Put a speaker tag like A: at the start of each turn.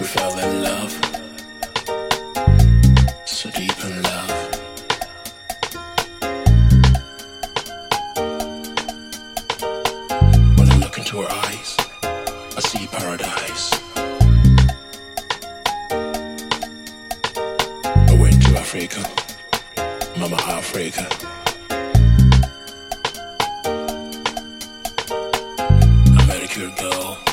A: we fell in love. So deep in love. When I look into her eyes, I see paradise. I went to Africa, Mama Africa. America girl.